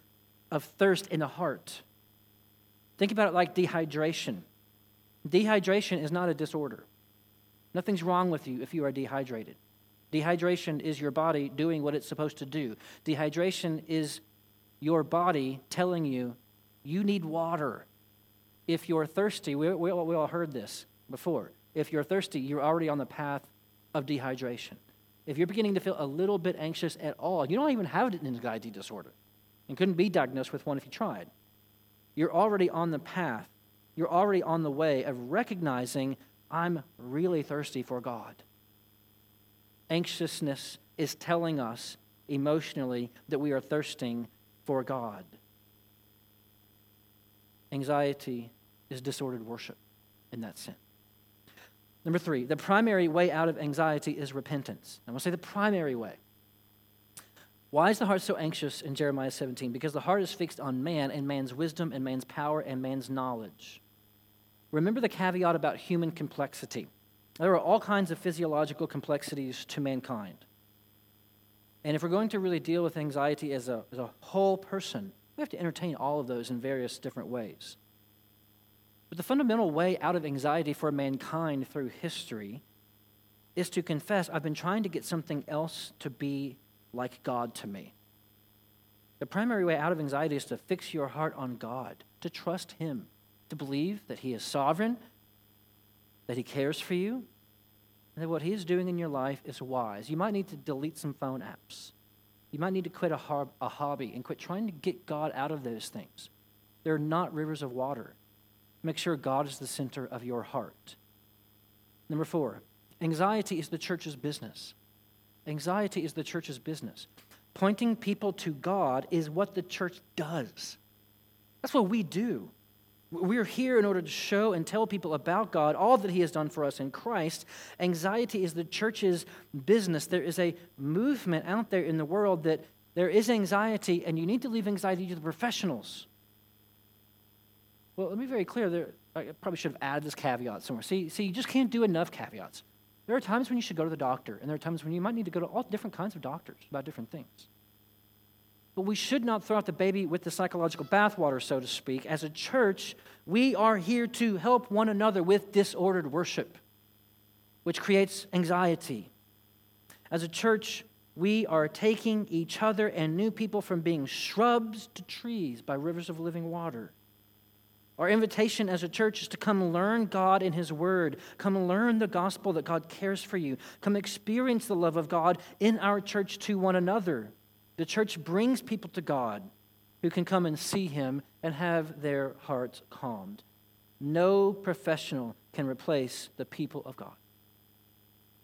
of thirst in the heart. Think about it like dehydration. Dehydration is not a disorder. Nothing's wrong with you if you are dehydrated. Dehydration is your body doing what it's supposed to do. Dehydration is your body telling you you need water. If you're thirsty, we, we, we all heard this before. If you're thirsty, you're already on the path of dehydration. If you're beginning to feel a little bit anxious at all, you don't even have an anxiety disorder and couldn't be diagnosed with one if you tried. You're already on the path, you're already on the way of recognizing I'm really thirsty for God. Anxiousness is telling us emotionally that we are thirsting for God. Anxiety is disordered worship in that sense. Number three, the primary way out of anxiety is repentance. I want to say the primary way. Why is the heart so anxious in Jeremiah 17? Because the heart is fixed on man and man's wisdom and man's power and man's knowledge. Remember the caveat about human complexity. There are all kinds of physiological complexities to mankind. And if we're going to really deal with anxiety as a, as a whole person, we have to entertain all of those in various different ways. But the fundamental way out of anxiety for mankind through history is to confess I've been trying to get something else to be like God to me. The primary way out of anxiety is to fix your heart on God, to trust Him, to believe that He is sovereign, that He cares for you, and that what He is doing in your life is wise. You might need to delete some phone apps. You might need to quit a, a hobby and quit trying to get God out of those things. They're not rivers of water. Make sure God is the center of your heart. Number four, anxiety is the church's business. Anxiety is the church's business. Pointing people to God is what the church does. That's what we do. We're here in order to show and tell people about God, all that He has done for us in Christ. Anxiety is the church's business. There is a movement out there in the world that there is anxiety, and you need to leave anxiety to the professionals. Well, let me be very clear. There, I probably should have added this caveat somewhere. See, see, you just can't do enough caveats. There are times when you should go to the doctor, and there are times when you might need to go to all different kinds of doctors about different things. But we should not throw out the baby with the psychological bathwater, so to speak. As a church, we are here to help one another with disordered worship, which creates anxiety. As a church, we are taking each other and new people from being shrubs to trees by rivers of living water. Our invitation as a church is to come learn God in His Word. Come learn the gospel that God cares for you. Come experience the love of God in our church to one another. The church brings people to God who can come and see Him and have their hearts calmed. No professional can replace the people of God.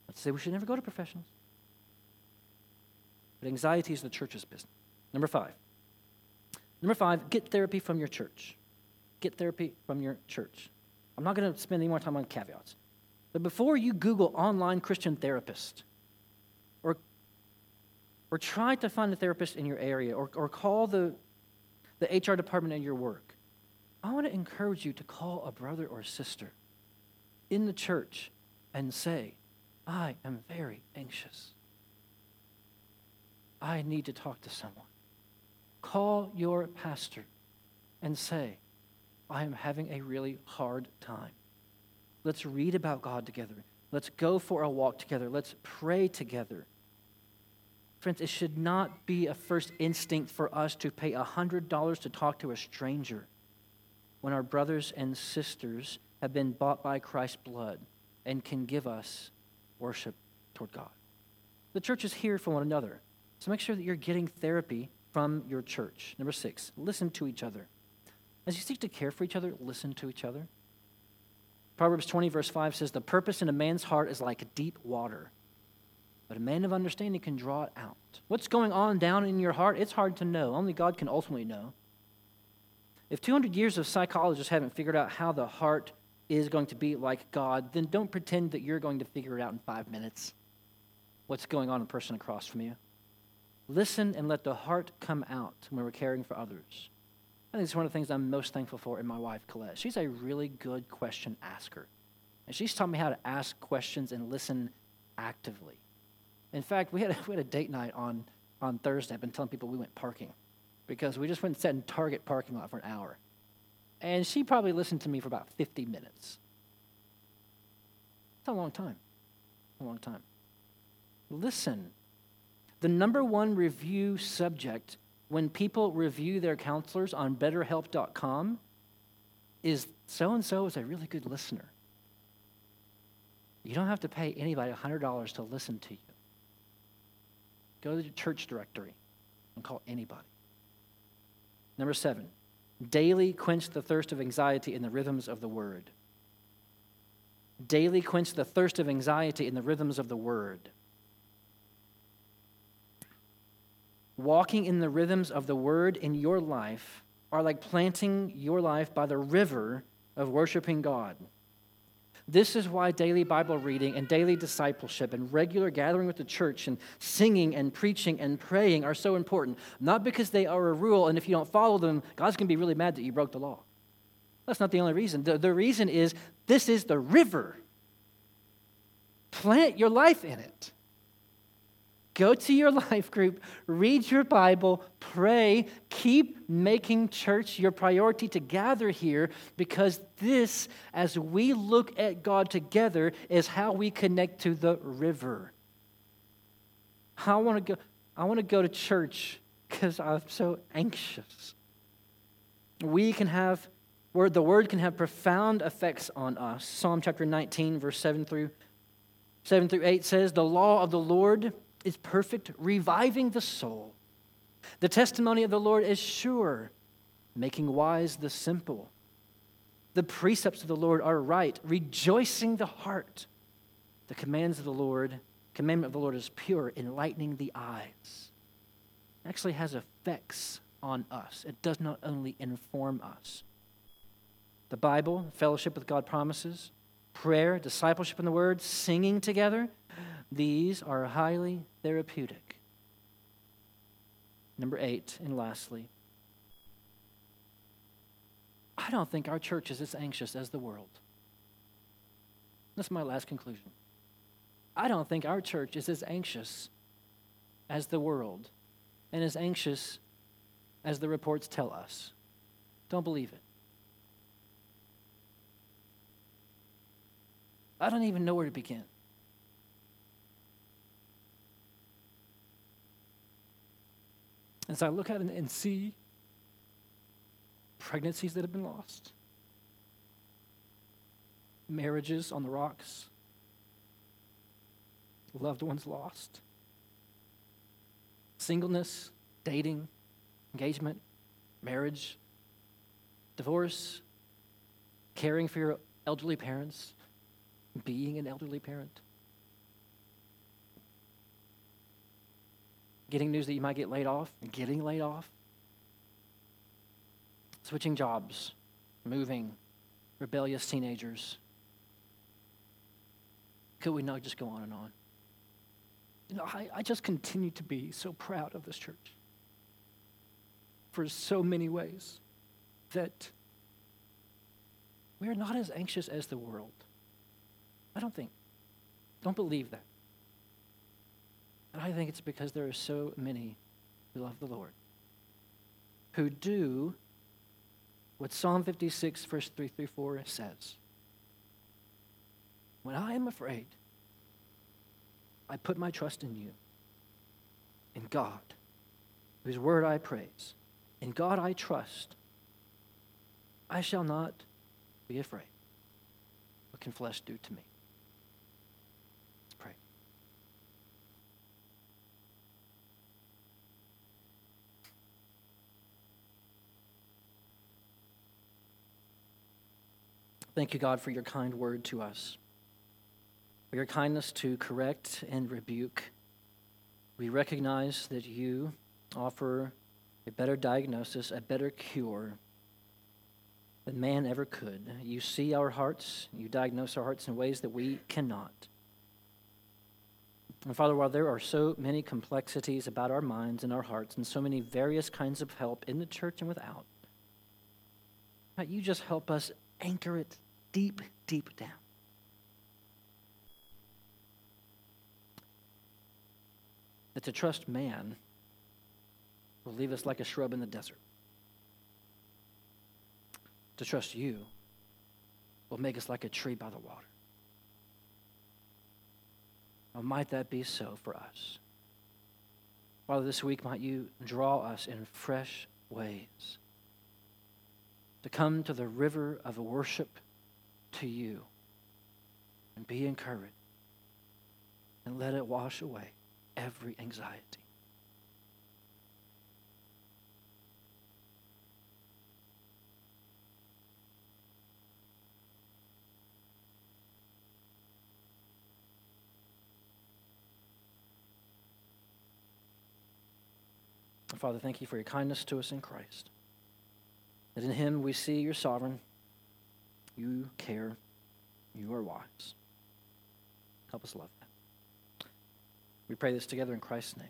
Let's say we should never go to professionals. But anxiety is the church's business. Number five. Number five, get therapy from your church. Get therapy from your church. I'm not going to spend any more time on caveats. But before you Google online Christian therapist, or or try to find a therapist in your area, or, or call the, the HR department at your work. I want to encourage you to call a brother or sister in the church and say, I am very anxious. I need to talk to someone. Call your pastor and say, I am having a really hard time. Let's read about God together. Let's go for a walk together. Let's pray together. Friends, it should not be a first instinct for us to pay $100 to talk to a stranger when our brothers and sisters have been bought by Christ's blood and can give us worship toward God. The church is here for one another. So make sure that you're getting therapy from your church. Number six, listen to each other. As you seek to care for each other, listen to each other. Proverbs 20, verse 5 says, The purpose in a man's heart is like deep water, but a man of understanding can draw it out. What's going on down in your heart? It's hard to know. Only God can ultimately know. If 200 years of psychologists haven't figured out how the heart is going to be like God, then don't pretend that you're going to figure it out in five minutes. What's going on in person across from you? Listen and let the heart come out when we're caring for others. I think it's one of the things I'm most thankful for in my wife, Colette. She's a really good question asker. And she's taught me how to ask questions and listen actively. In fact, we had a, (laughs) we had a date night on, on Thursday. I've been telling people we went parking because we just went and sat in Target parking lot for an hour. And she probably listened to me for about 50 minutes. It's a long time. A long time. Listen. The number one review subject when people review their counselors on betterhelp.com is so and so is a really good listener. You don't have to pay anybody $100 to listen to you. Go to the church directory and call anybody. Number seven, daily quench the thirst of anxiety in the rhythms of the word. Daily quench the thirst of anxiety in the rhythms of the word. Walking in the rhythms of the word in your life are like planting your life by the river of worshiping God. This is why daily Bible reading and daily discipleship and regular gathering with the church and singing and preaching and praying are so important. Not because they are a rule, and if you don't follow them, God's going to be really mad that you broke the law. That's not the only reason. The, the reason is this is the river. Plant your life in it. Go to your (laughs) life group, read your Bible, pray, keep making church your priority to gather here because this, as we look at God together, is how we connect to the river. I want to go, I want to go to church because I'm so anxious. We can have, where the word can have profound effects on us. Psalm chapter 19, verse 7 through 7 through 8 says, The law of the Lord is perfect, reviving the soul. The testimony of the Lord is sure, making wise the simple. The precepts of the Lord are right, rejoicing the heart. The commands of the Lord, commandment of the Lord is pure, enlightening the eyes. It actually has effects on us. It does not only inform us. The Bible, fellowship with God promises, prayer, discipleship in the Word, singing together, these are highly therapeutic. Number eight, and lastly, I don't think our church is as anxious as the world. That's my last conclusion. I don't think our church is as anxious as the world and as anxious as the reports tell us. Don't believe it. I don't even know where to begin. As I look at it and see pregnancies that have been lost, marriages on the rocks, loved ones lost, singleness, dating, engagement, marriage, divorce, caring for your elderly parents, being an elderly parent. Getting news that you might get laid off, getting laid off, switching jobs, moving, rebellious teenagers. Could we not just go on and on? You know, I, I just continue to be so proud of this church for so many ways that we are not as anxious as the world. I don't think. Don't believe that. And I think it's because there are so many who love the Lord, who do what Psalm 56, verse 3 through 4 says. When I am afraid, I put my trust in you, in God, whose word I praise. In God I trust. I shall not be afraid. What can flesh do to me? Thank you, God, for your kind word to us, for your kindness to correct and rebuke. We recognize that you offer a better diagnosis, a better cure than man ever could. You see our hearts, you diagnose our hearts in ways that we cannot. And Father, while there are so many complexities about our minds and our hearts, and so many various kinds of help in the church and without, you just help us anchor it deep, deep down. That to trust man will leave us like a shrub in the desert. To trust you will make us like a tree by the water. Might that be so for us? Father, this week might you draw us in fresh ways to come to the river of worship to you and be encouraged and let it wash away every anxiety. Father, thank you for your kindness to us in Christ. That in him we see you're sovereign, you care, you are wise. Help us love that. We pray this together in Christ's name.